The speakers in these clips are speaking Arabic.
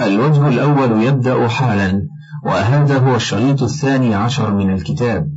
الوجه الأول يبدأ حالا وهذا هو الشريط الثاني عشر من الكتاب.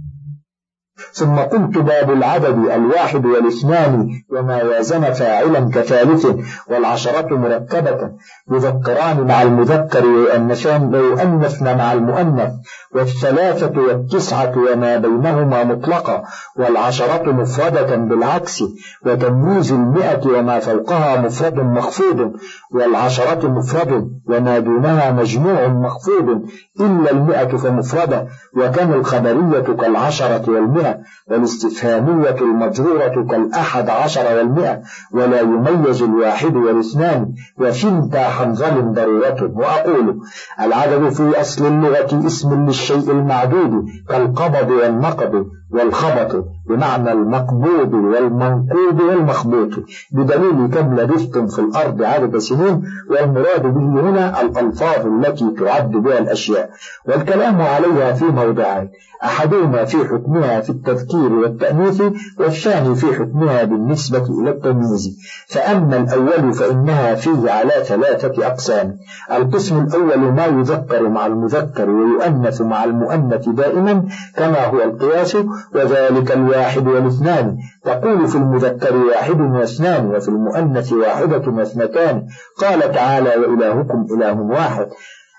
ثم قلت باب العدد الواحد والإثنان وما يازن فاعلا كثالث والعشرة مركبة يذكران مع المذكر ويؤنثان ويؤنثن مع المؤنث والثلاثة والتسعة وما بينهما مطلقة والعشرة مفردة بالعكس وتمييز المئة وما فوقها مفرد مخفوض والعشرة مفرد وما دونها مجموع مخفوض إلا المئة فمفردة وكان الخبرية كالعشرة والمئة والاستفهامية المجرورة كالأحد عشر والمئة ولا يميز الواحد والاثنان وثنتا حنظل ضرورة. وأقول العدد في أصل اللغة اسم للشيء المعدود كالقبض والنقب. والخبط بمعنى المقبوض والمنقوض والمخبوط. بدليل كم لبثتم في الأرض عدد سنين والمراد به هنا الألفاظ التي تعد بها الأشياء. والكلام عليها في موضعين. أحدهما في حكمها في التذكير والتأنيث والثاني في حكمها بالنسبة إلى التمييز. فأما الأول فإنها فيه على ثلاثة أقسام. القسم الأول ما يذكر مع المذكر ويؤنث مع المؤنث دائما كما هو القياس. وذلك الواحد والاثنان. تقول في المذكر واحد واثنان وفي المؤنث واحدة واثنتان. قال تعالى وإلهكم إله واحد.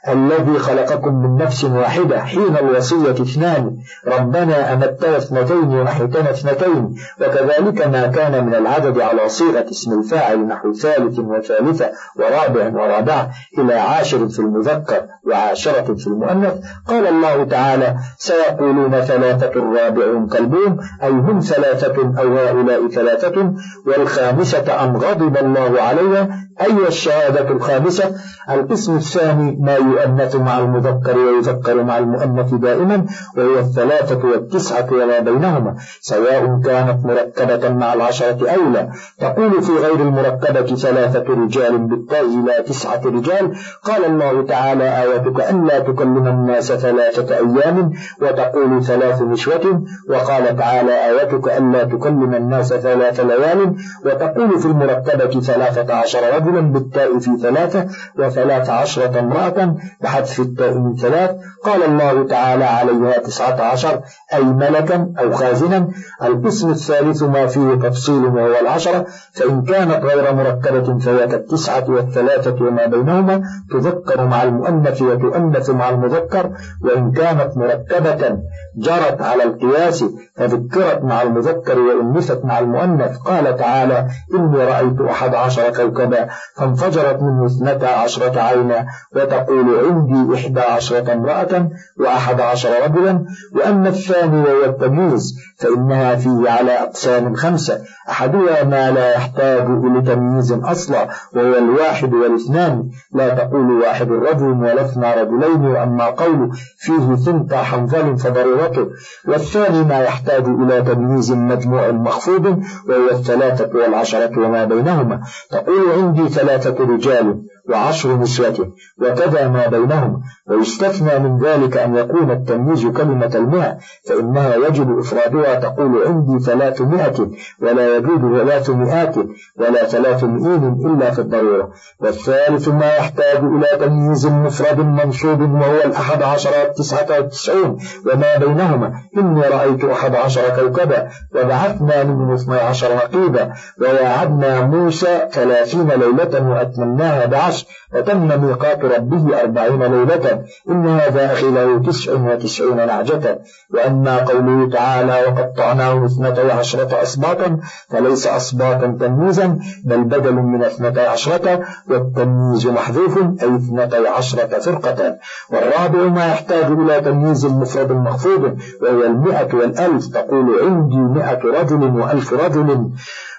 الذي خلقكم من نفس واحدة حين الوصية اثنان. ربنا أمتنا اثنتين ونحيتنا اثنتين. وكذلك ما كان من العدد على صيغة اسم الفاعل نحو ثالث وثالثة ورابع ورابعة إلى عاشر في المذكر وعاشرة في المؤنث. قال الله تعالى سيقولون ثلاثة رابعهم كلبهم أي هم ثلاثة أو هؤلاء ثلاثة. والخامسة أن غضب الله عليها؟ أي الشهادة الخامسة؟ القسم الثاني ما يؤنث مع المذكر ويذكر مع المؤنث دائما وهو الثلاثة والتسعة وما بينهما سواء كانت مركبة مع العشرة أو لا. تقول في غير المركبة ثلاثة رجال بالتاء إلى تسعة رجال قال الله تعالى آيتك أن لا تكلم الناس ثلاثة أيام وتقول ثلاث نسوة وقال تعالى آيتك أن لا تكلم الناس ثلاث ليال وتقول في المركبة ثلاثة عشر رجلا بالتاء في ثلاثة وثلاث عشرة امرأة بحذف التاء من ثلاث. قال الله تعالى عليها تسعة عشر أي ملكا أو خازنا. القسم الثالث ما فيه تفصيل وهو العشرة فإن كانت غير مركبة فهي كالتسعة والثلاثة وما بينهما. تذكر مع المؤنث وتؤنث مع المذكر. وإن كانت مركبة جرت على القياس فذكرت مع المذكر وأنثت مع المؤنث. قال تعالى إني رأيت أحد عشر كوكبا فانفجرت منه اثنتا عشرة عينا. وتقول عندي إحدى عشرة امرأة وأحد عشر رجلا وأما الثاني وهو التمييز فإنها فيه على أقسام خمسة. أحدها ما لا يحتاج إلى تمييز أصلا وهو الواحد والاثنان. لا تقول واحد رجل ولا اثنى رجلين وأما قول فيه ثنتا حنظل فضرورته. والثاني ما يحتاج إلى تمييز مجموع مخفوض وهو الثلاثة والعشرة وما بينهما. تقول عندي ثلاثة رجال. وعشر نسوة وكذا ما بينهم ويستثنى من ذلك أن يكون التمييز كلمة المئة فإنها يجب إفرادها تقول عندي ثلاثمائة ولا يجوز ثلاثمائات ولا ثلاثمئين إلا في الضرورة. والثالث ما يحتاج إلى تمييز مفرد منصوب وهو الأحد عشر والتسعة والتسعون وما بينهما إني رأيت أحد عشر كوكبا وبعثنا منه اثني عشر رقيبا وواعدنا موسى ثلاثين ليلة وأتمناها بعشر وتم ميقات ربه أربعين ليلة. إن هذا أخي له تسع وتسعون نعجة. وأما قوله تعالى وقطعناه اثنتي عشرة أسباطا فليس أسباطا تمييزا بل بدل من اثنتي عشرة والتمييز محذوف أي اثنتي عشرة فرقة. والرابع ما يحتاج إلى تمييز المفرد المخفوض وهو المئة والألف تقول عندي مئة رجل وألف رجل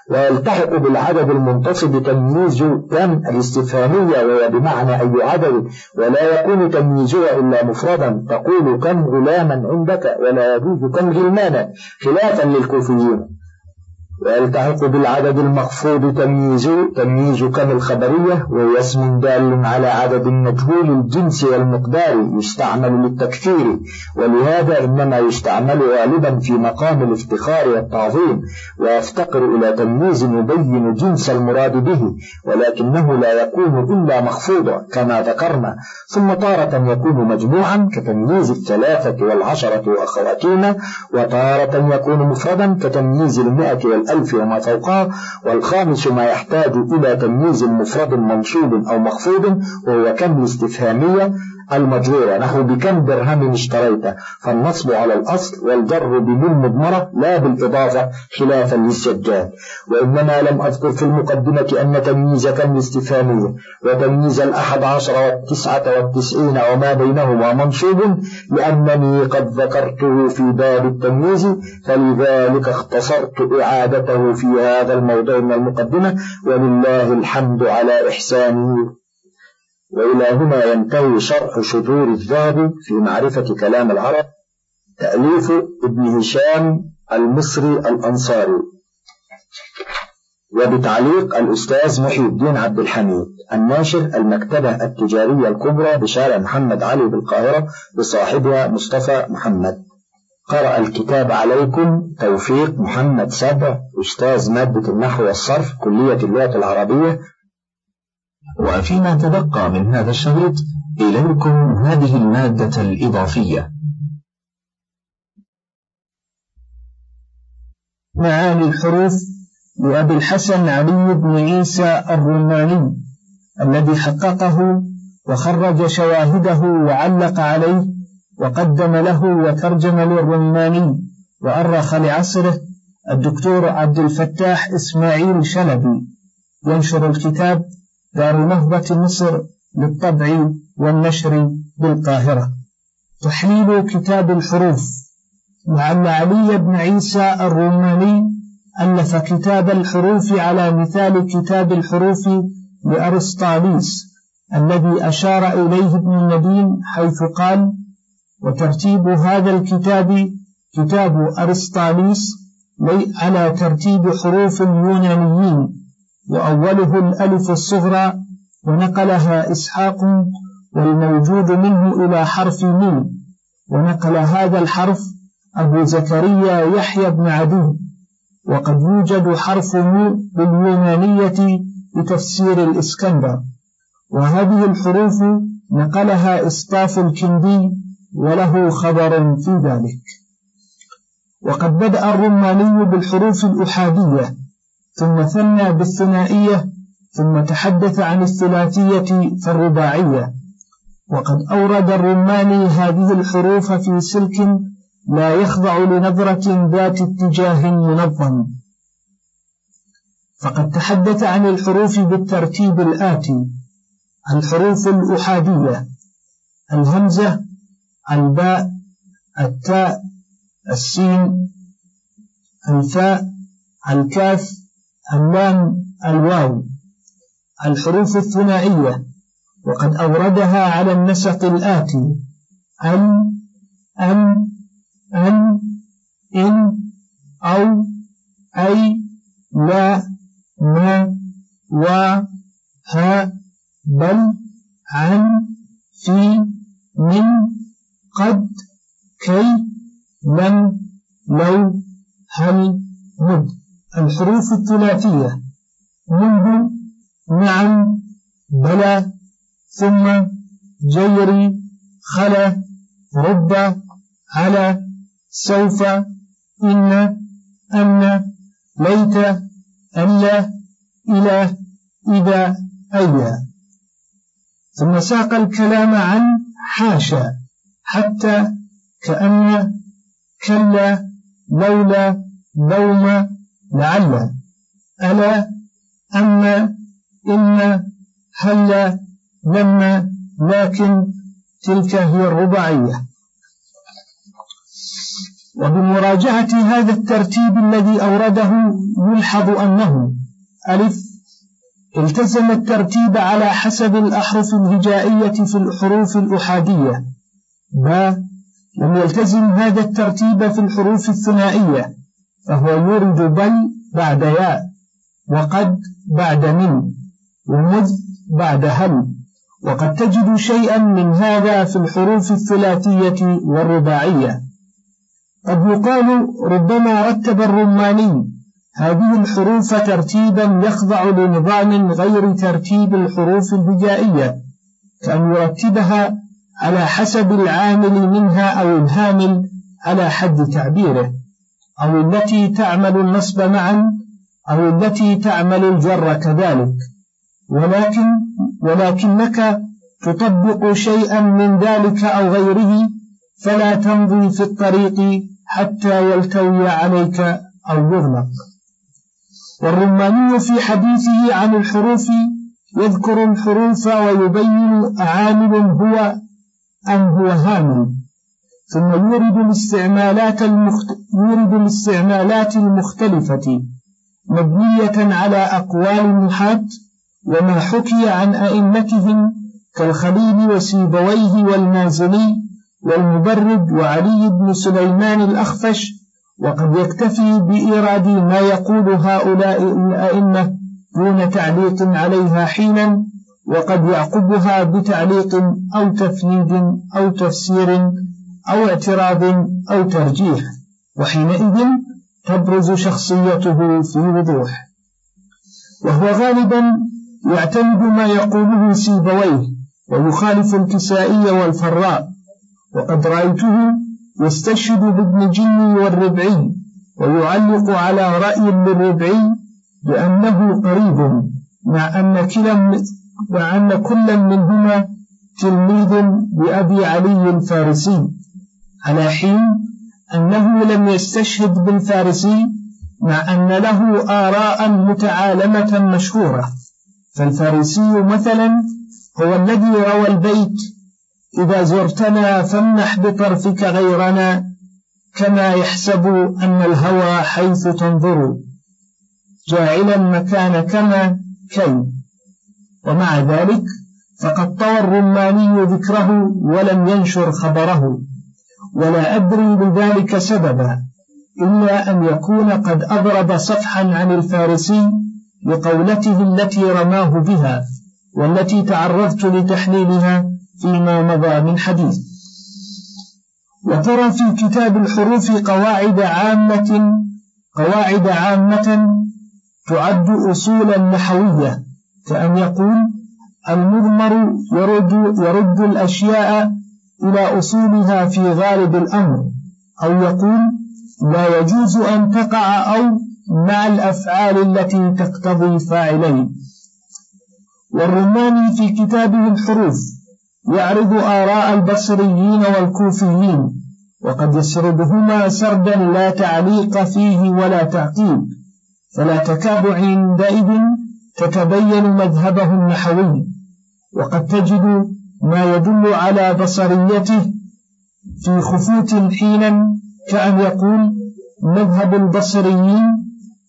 ويلتحق بالعدد المنتصب تمييز كم الاستفهامية وهي بمعنى أي عدد ولا يكون تمييزها إلا مفردا. تقول كم غلاما عندك ولا يجوز كم غلمانا خلافا للكوفيين. ويلتحق بالعدد المخفوض تمييز تمييز كم الخبرية وهو اسم دال على عدد مجهول الجنس والمقدار يستعمل للتكثير ولهذا إنما يستعمل غالبا في مقام الافتخار والتعظيم ويفتقر إلى تمييز يبين جنس المراد به ولكنه لا يكون إلا مخفوضا كما ذكرنا ثم تارة يكون مجموعا كتمييز الثلاثة والعشرة وأخواتهما وتارة يكون مفردا كتمييز المئة والألف وما فوقها والخامس ما يحتاج إلى تمييز مفرد منصوب أو مخفوض وهو كم الاستفهامية. المجرورة نحو بكم درهم اشتريت. فالنصب على الأصل والجر بمن مضمرة لا بالإضافة خلافا للسجاد. وإنما لم أذكر في المقدمة أن تمييز كم الاستفهامية وتمييز الأحد عشر والتسعة والتسعين وما بينهما منصوب لأنني قد ذكرته في باب التمييز فلذلك اختصرت إعادته في هذا الموضوع من المقدمة. ولله الحمد على إحسانه. وإلى هنا ينتهي شرح شذور الذهب في معرفة كلام العرب تأليف ابن هشام المصري الأنصاري وبتعليق الأستاذ محي الدين عبد الحميد الناشر المكتبة التجارية الكبرى بشارع محمد علي بالقاهرة بصاحبها مصطفى محمد. قرأ الكتاب عليكم توفيق محمد سبع أستاذ مادة النحو والصرف كلية اللغة العربية وفيما تبقى من هذا الشريط إليكم هذه المادة الإضافية. معاني الحروف لأبي الحسن علي بن عيسى الروماني الذي حققه وخرج شواهده وعلق عليه وقدم له وترجم للروماني وأرخ لعصره الدكتور عبد الفتاح إسماعيل شلبي. ينشر الكتاب دار نهضة مصر للطبع والنشر بالقاهرة. تحليل كتاب الحروف. لعل علي بن عيسى الروماني ألف كتاب الحروف على مثال كتاب الحروف لأرسطاليس الذي أشار إليه ابن الندين حيث قال وترتيب هذا الكتاب كتاب أرسطاليس على ترتيب حروف اليونانيين وأوله الألف الصغرى ونقلها إسحاق والموجود منه إلى حرف ميم ونقل هذا الحرف أبو زكريا يحيى بن عدي وقد يوجد حرف ميم باليونانية بتفسير الإسكندر. وهذه الحروف نقلها إسطاف الكندي وله خبر في ذلك. وقد بدأ الرماني بالحروف الأحادية ثم ثنى بالثنائية ثم تحدث عن الثلاثية فالرباعية. وقد أورد الرماني هذه الحروف في سلك لا يخضع لنظرة ذات اتجاه منظم. فقد تحدث عن الحروف بالترتيب الآتي. الحروف الأحادية الهمزة الباء التاء السين الفاء الكاف اللام الواو الحروف الثنائية وقد أوردها على النسق الآتي أن أن أن إن أو أي لا ما و ها بل عن في من قد كي لم لو هل مد. الحروف الثلاثية. منذ نعم بلى ثم جيري خلا رب على سوف إن أن ليت ألا إلى إذا أيا ثم ساق الكلام عن حاشا حتى كأن كلا لولا لوم لعل ألا أما إن هل لما لكن تلك هي الرباعية. وبمراجعة هذا الترتيب الذي أورده يلحظ أنه ألف التزم الترتيب على حسب الأحرف الهجائية في الحروف الأحادية. با لم يلتزم هذا الترتيب في الحروف الثنائية. فهو يورد بل بعد ياء وقد بعد من ومذ بعد هل وقد تجد شيئا من هذا في الحروف الثلاثية والرباعية. قد يقال ربما رتب الرماني هذه الحروف ترتيبا يخضع لنظام غير ترتيب الحروف الهجائية كأن يرتبها على حسب العامل منها أو الهامل على حد تعبيره. أو التي تعمل النصب معا أو التي تعمل الجر كذلك. ولكن ولكنك تطبق شيئا من ذلك أو غيره فلا تمضي في الطريق حتى يلتوي عليك أو يغلق. والرماني في حديثه عن الحروف يذكر الحروف ويبين عامل هو أم هو هامل. ثم يورد الاستعمالات المخت... يورد الاستعمالات المختلفة مبنية على أقوال النحاة وما حكي عن أئمتهم كالخليل وسيبويه والمازني والمبرد وعلي بن سليمان الأخفش وقد يكتفي بإيراد ما يقول هؤلاء الأئمة دون تعليق عليها حينا وقد يعقبها بتعليق أو تفنيد أو تفسير أو اعتراض أو ترجيح وحينئذ تبرز شخصيته في وضوح. وهو غالبا يعتمد ما يقوله سيبويه ويخالف الكسائي والفراء. وقد رأيته يستشهد بابن جني والربعي ويعلق على رأي للربعي بأنه قريب مع أن كلا مع أن كلا منهما تلميذ لأبي علي الفارسي. على حين أنه لم يستشهد بالفارسي مع أن له آراء متعالمة مشهورة. فالفارسي مثلا هو الذي روى البيت إذا زرتنا فامنح بطرفك غيرنا كما يحسب أن الهوى حيث تنظر. جاعلا مكان كما كي. ومع ذلك فقد طوى الرماني ذكره ولم ينشر خبره. ولا أدري لذلك سببا إلا أن يكون قد أضرب صفحا عن الفارسي لقولته التي رماه بها والتي تعرضت لتحليلها فيما مضى من حديث. وترى في كتاب الحروف قواعد عامة قواعد عامة تعد أصولا نحوية كأن يقول المضمر يرد, يرد الأشياء إلى أصولها في غالب الأمر أو يقول لا يجوز أن تقع أو مع الأفعال التي تقتضي فاعلين. والرماني في كتابه الحروف يعرض آراء البصريين والكوفيين وقد يسردهما سردا لا تعليق فيه ولا تعقيب فلا تكاد عندئذ تتبين مذهبه النحوي. وقد تجد ما يدل على بصريته في خفوت حينا كأن يقول مذهب البصريين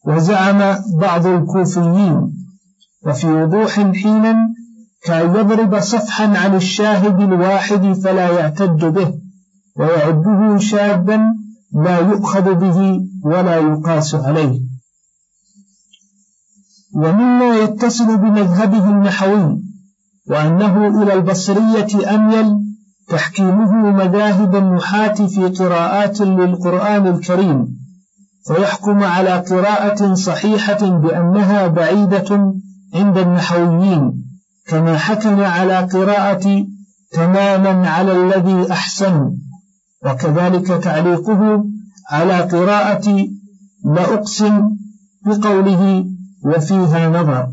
وزعم بعض الكوفيين. وفي وضوح حينا كأن يضرب صفحا عن الشاهد الواحد فلا يعتد به ويعده شابا لا يؤخذ به ولا يقاس عليه. ومما يتصل بمذهبه النحوي وأنه إلى البصرية أميل تحكيمه مذاهب النحاة في قراءات للقرآن الكريم فيحكم على قراءة صحيحة بأنها بعيدة عند النحويين كما حكم على قراءة تماما على الذي أحسن وكذلك تعليقه على قراءة لا أقسم بقوله وفيها نظر.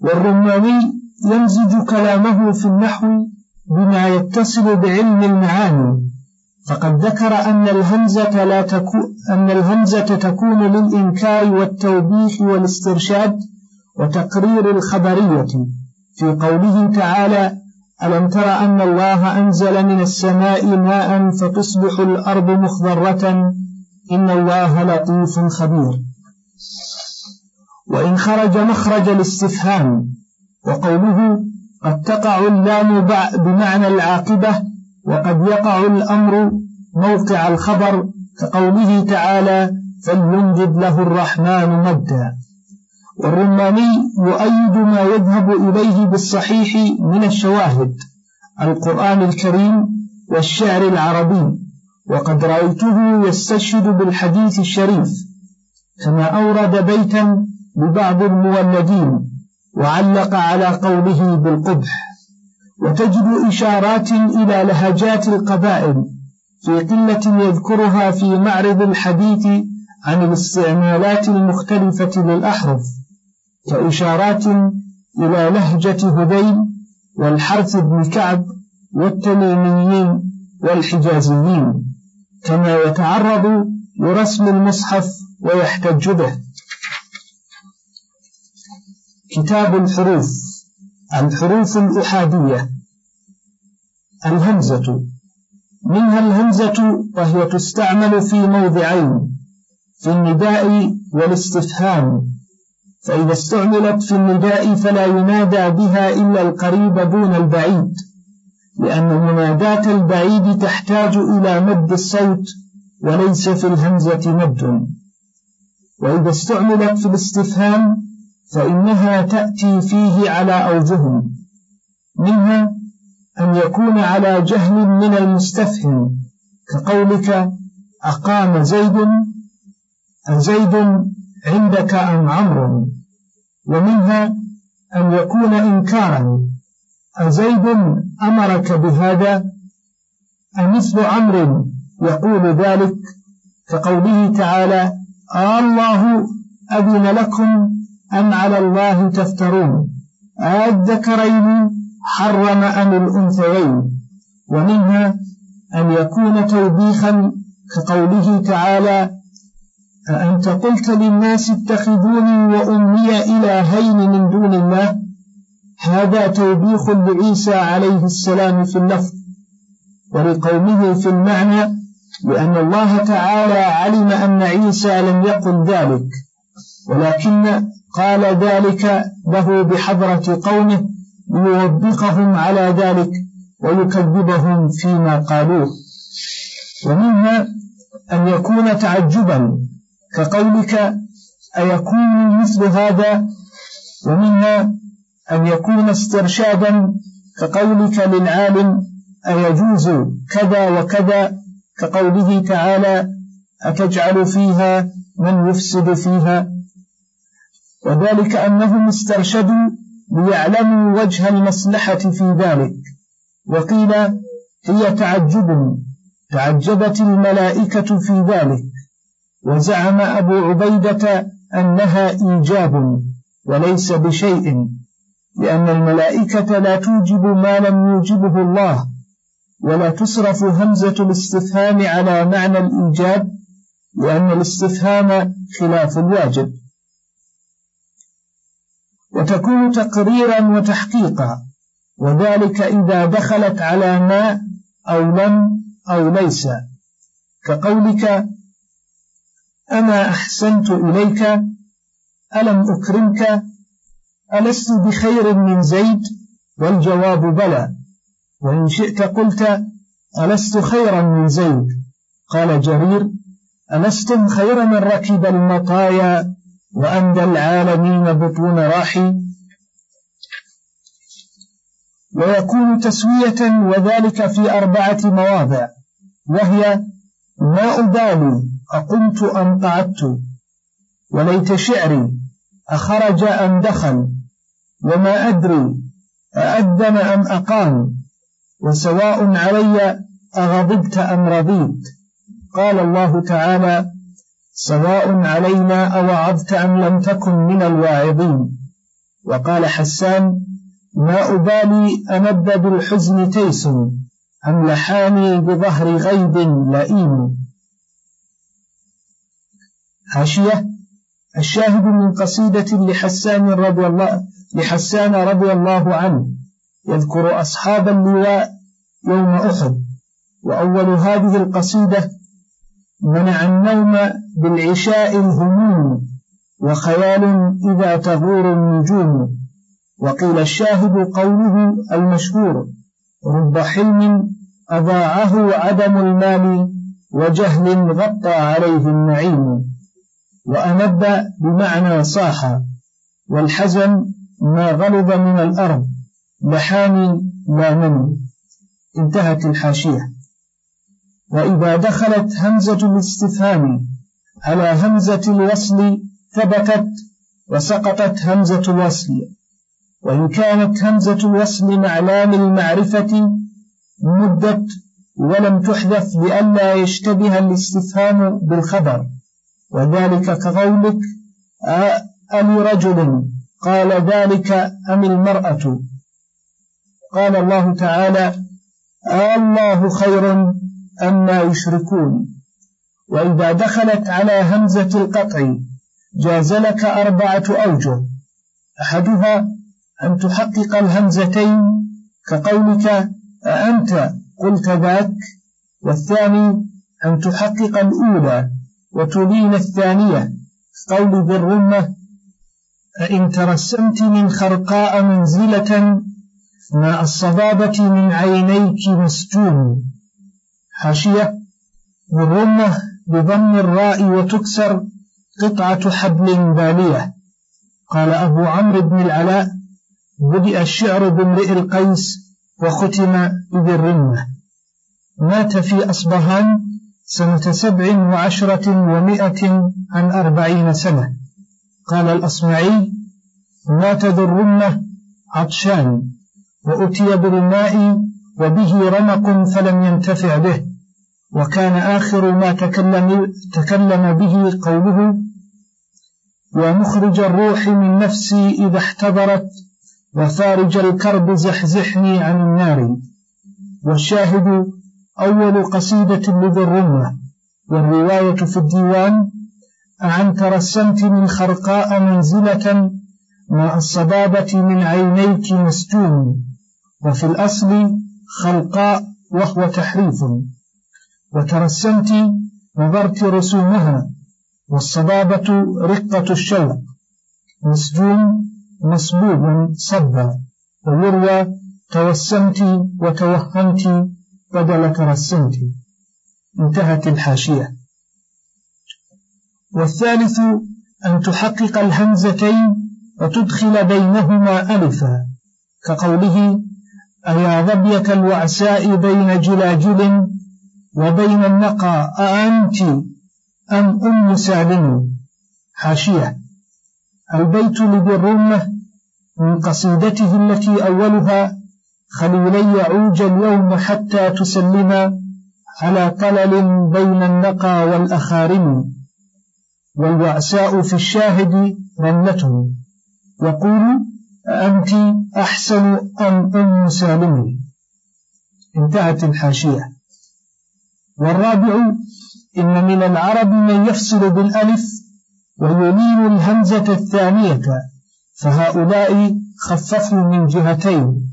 والرماني يمزج كلامه في النحو بما يتصل بعلم المعاني. فقد ذكر أن الهمزة لا تكون أن الهمزة تكون للإنكار والتوبيخ والاسترشاد وتقرير الخبرية. في قوله تعالى ألم تر أن الله أنزل من السماء ماء فتصبح الأرض مخضرة؟ إن الله لطيف خبير. وإن خرج مخرج الاستفهام. وقوله قد تقع اللام بمعنى العاقبة وقد يقع الأمر موقع الخبر كقوله تعالى فليمدد له الرحمن مدا. والرماني يؤيد ما يذهب إليه بالصحيح من الشواهد القرآن الكريم والشعر العربي وقد رأيته يستشهد بالحديث الشريف كما أورد بيتا لبعض المولدين. وعلق على قوله بالقبح وتجد إشارات إلى لهجات القبائل في قلة يذكرها في معرض الحديث عن الاستعمالات المختلفة للأحرف كإشارات إلى لهجة هذيل والحرث بن كعب والتميميين والحجازيين كما يتعرض لرسم المصحف ويحتج به. كتاب الحروف. الحروف الأحادية. الهمزة. منها الهمزة وهي تستعمل في موضعين في النداء والاستفهام. فإذا استعملت في النداء فلا ينادى بها إلا القريب دون البعيد لأن مناداة البعيد تحتاج إلى مد الصوت وليس في الهمزة مد. وإذا استعملت في الاستفهام فإنها تأتي فيه على أوجه منها أن يكون على جهل من المستفهم كقولك أقام زيد أزيد عندك أم عمرو؟ ومنها أن يكون إنكارا أزيد أمرك بهذا؟ أمثل عمرو يقول ذلك كقوله تعالى آه الله أذن لكم أم على الله تفترون؟ الذكرين حرم أم الأنثيين؟ ومنها أن يكون توبيخا كقوله تعالى أأنت قلت للناس اتخذوني وأمي إلهين من دون الله؟ هذا توبيخ لعيسى عليه السلام في اللفظ ولقومه في المعنى لأن الله تعالى علم أن عيسى لم يقل ذلك ولكن قال ذلك له بحضرة قومه ليوبخهم على ذلك ويكذبهم فيما قالوه. ومنها أن يكون تعجبا كقولك أيكون مثل هذا؟ ومنها أن يكون استرشادا كقولك للعالم أيجوز كذا وكذا؟ كقوله تعالى أتجعل فيها من يفسد فيها؟ وذلك أنهم استرشدوا ليعلموا وجه المصلحة في ذلك. وقيل هي تعجب تعجبت الملائكة في ذلك. وزعم أبو عبيدة أنها إيجاب وليس بشيء لأن الملائكة لا توجب ما لم يوجبه الله ولا تصرف همزة الاستفهام على معنى الإيجاب لأن الاستفهام خلاف الواجب. وتكون تقريرا وتحقيقا. وذلك إذا دخلت على ما أو لم أو ليس. كقولك أما أحسنت إليك ألم أكرمك؟ ألست بخير من زيد؟ والجواب بلى. وإن شئت قلت ألست خيرا من زيد. قال جرير ألستم خير من ركب المطايا؟ وأندى العالمين بطون راحي. ويكون تسوية وذلك في أربعة مواضع وهي ما أبالي أقمت أم قعدت وليت شعري أخرج أم دخل وما أدري أأذن أم أقام وسواء علي أغضبت أم رضيت. قال الله تعالى سواء علينا أوعظت أم لم تكن من الواعظين. وقال حسان ما أبالي أنب بالحزن تيس أم لحاني بظهر غيب لئيم. حاشية الشاهد من قصيدة لحسان رضي الله لحسان رضي الله عنه يذكر أصحاب اللواء يوم أحد. وأول هذه القصيدة منع النوم بالعشاء الهموم وخيال إذا تغور النجوم. وقيل الشاهد قوله المشهور رب حلم أضاعه عدم المال وجهل غطى عليه النعيم. وأنب بمعنى صاح والحزن ما غلظ من الأرض لحاني لا مني انتهت الحاشية. وإذا دخلت همزة الاستفهام على همزة الوصل ثبتت وسقطت همزة الوصل وإن كانت همزة الوصل مع لام المعرفة مدت ولم تحذف لئلا يشتبه الاستفهام بالخبر وذلك كقولك أم رجل قال ذلك أم المرأة؟ قال الله تعالى الله خير أما يشركون. وإذا دخلت على همزة القطع جاز لك أربعة أوجه. أحدها أن تحقق الهمزتين كقولك أأنت قلت ذاك والثاني أن تحقق الأولى وتلين الثانية. قول بالرمة أئن ترسمت من خرقاء منزلة ماء الصبابة من عينيك مسجون. حاشية بالرمة بضم الراء وتكسر قطعة حبل بالية. قال أبو عمرو بن العلاء بدأ الشعر بامرئ القيس وختم بالرمة. مات في أصبهان سنة سبع وعشرة ومائة عن أربعين سنة. قال الأصمعي مات ذو الرمة عطشان وأتي بالماء وبه رمق فلم ينتفع به. وكان آخر ما تكلم, تكلم به قوله ومخرج الروح من نفسي إذا احتضرت وفارج الكرب زحزحني عن النار. والشاهد أول قصيدة لذي الرمة والرواية في الديوان أعن ترسمت من خرقاء منزلة مع الصبابة من عينيك مسجون وفي الأصل خلقاء وهو تحريف. وترسمت نظرت رسومها والصبابة رقة الشوق مسجون مصبوب صبا ويروى توسمت وتوهمت بدل ترسمت انتهت الحاشية. والثالث أن تحقق الهمزتين وتدخل بينهما ألفا كقوله أيا ظبية الوعساء بين جلاجل وبين النقى أأنت أم أم سالم؟ حاشية. البيت لبرمة من قصيدته التي أولها خليلي عوج اليوم حتى تسلما على طلل بين النقى والأخارم. والوعساء في الشاهد رملة يقول أنت أحسن أم أم سالم؟ انتهت الحاشية. والرابع إن من العرب من يفصل بالألف ويلين الهمزة الثانية فهؤلاء خففوا من جهتين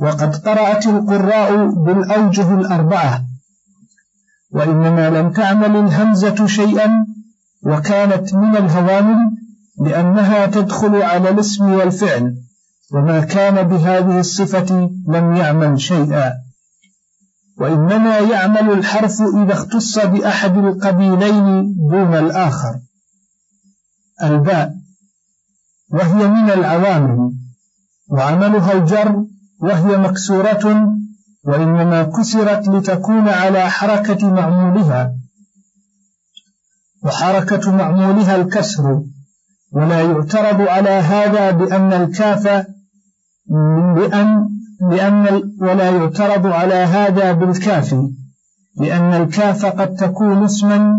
وقد قرأت القراء بالأوجه الأربعة وإنما لم تعمل الهمزة شيئا وكانت من الهوامل لأنها تدخل على الاسم والفعل وما كان بهذه الصفة لم يعمل شيئا. وإنما يعمل الحرف إذا اختص بأحد القبيلين دون الآخر. الباء وهي من العوامل. وعملها الجر وهي مكسورة وإنما كسرت لتكون على حركة معمولها. وحركة معمولها الكسر. ولا يعترض على هذا بأن الكاف لأن لأن ولا يعترض على هذا بالكاف لأن الكاف قد تكون اسما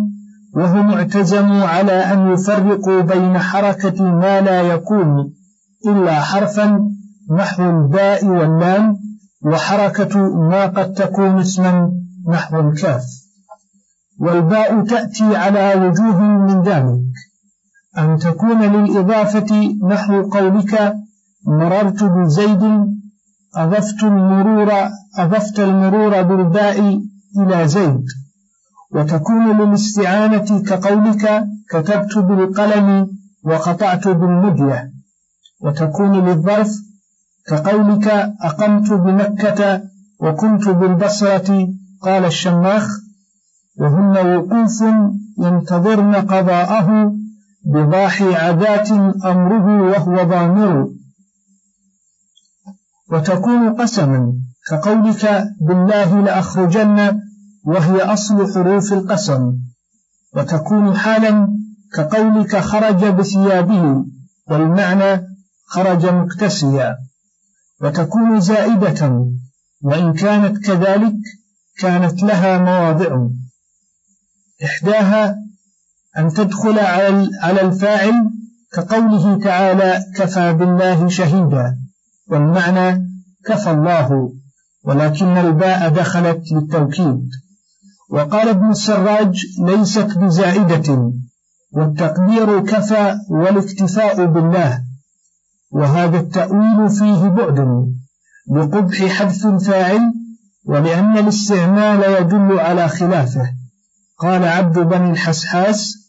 وهم اعتزموا على أن يفرقوا بين حركة ما لا يكون إلا حرفا نحو الباء واللام وحركة ما قد تكون اسما نحو الكاف. والباء تأتي على وجوه من ذلك أن تكون للإضافة نحو قولك مررت بزيد أضفت المرور أضفت المرور بالباء إلى زيد. وتكون للاستعانة كقولك كتبت بالقلم وقطعت بالمدية. وتكون للظرف كقولك أقمت بمكة وكنت بالبصرة قال الشماخ. وهن وقوف ينتظرن قضاءه بضاحي عذات أمره وهو ضامر. وتكون قسما كقولك بالله لأخرجن وهي أصل حروف القسم. وتكون حالا كقولك خرج بثيابه والمعنى خرج مكتسيا. وتكون زائدة وإن كانت كذلك كانت لها مواضع. إحداها أن تدخل على الفاعل كقوله تعالى كفى بالله شهيدا. والمعنى كفى الله ولكن الباء دخلت للتوكيد. وقال ابن السراج ليست بزائدة والتقدير كفى والاكتفاء بالله. وهذا التأويل فيه بعد بقبح حذف الفاعل ولأن الاستعمال يدل على خلافه. قال عبد بن الحسحاس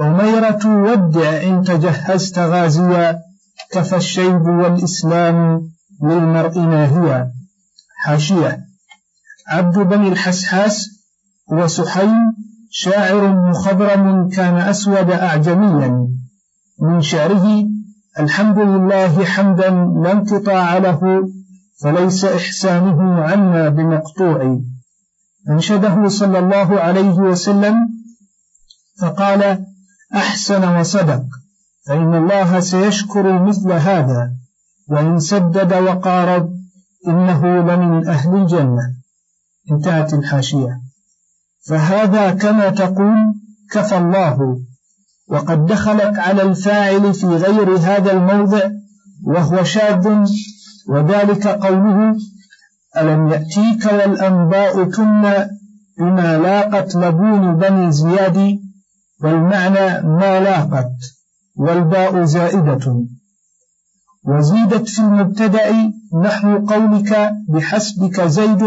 أميرة ودع إن تجهزت غازيا كفى الشيب والإسلام للمرء ناهيا حاشية. عبد بن الحسحاس هو شاعر مخضرم كان أسود أعجميا. من شعره الحمد لله حمدا لا انقطاع له فليس إحسانه عنا بمقطوع. أنشده صلى الله عليه وسلم فقال أحسن وصدق. فإن الله سيشكر مثل هذا وإن سدد وقارب إنه لمن أهل الجنة. انتهت الحاشية. فهذا كما تقول كفى الله وقد دخلت على الفاعل في غير هذا الموضع وهو شاذ وذلك قوله ألم يأتيك والأنباء تمنى بما لاقت لبون بني زياد والمعنى ما لاقت. والباء زائدة. وزيدت في المبتدأ نحو قولك بحسبك زيد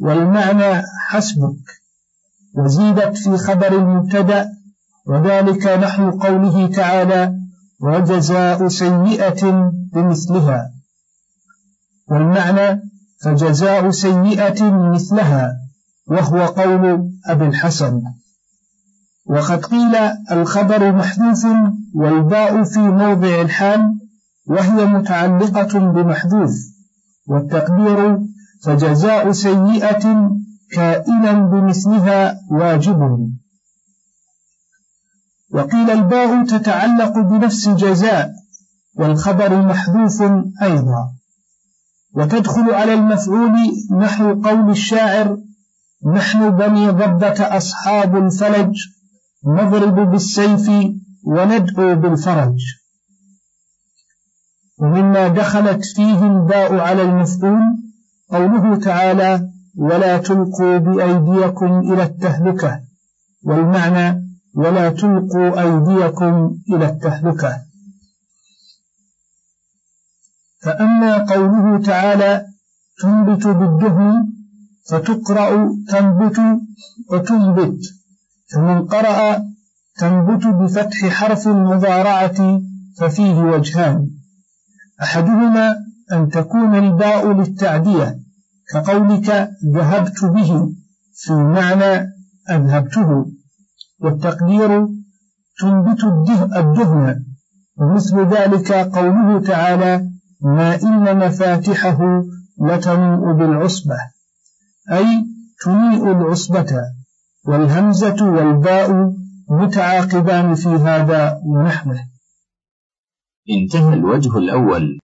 والمعنى حسبك. وزيدت في خبر المبتدأ وذلك نحو قوله تعالى وجزاء سيئة بمثلها. والمعنى فجزاء سيئة مثلها وهو قول أبي الحسن. وقد قيل الخبر محذوف والباء في موضع الحال وهي متعلقة بمحذوف والتقدير فجزاء سيئة كائنا بمثلها واجب. وقيل الباء تتعلق بنفس جزاء والخبر محذوف أيضا. وتدخل على المفعول نحو قول الشاعر نحن بني ضبة أصحاب الفلج نضرب بالسيف وندعو بالفرج. ومما دخلت فيه الباء على المفعول قوله تعالى ولا تلقوا بأيديكم إلى التهلكة والمعنى ولا تلقوا أيديكم إلى التهلكة فأما قوله تعالى تنبت بالدهن فتقرأ تنبت وتنبت فمن قرأ تنبت بفتح حرف المضارعة ففيه وجهان. أحدهما أن تكون الباء للتعدية كقولك ذهبت به في معنى أذهبته. والتقدير تنبت الدهن ومثل ذلك قوله تعالى ما إن مفاتحه لتنوء بالعصبة أي تنيء العصبة. والهمزة والباء متعاقبان في هذا ونحوه. انتهى الوجه الأول.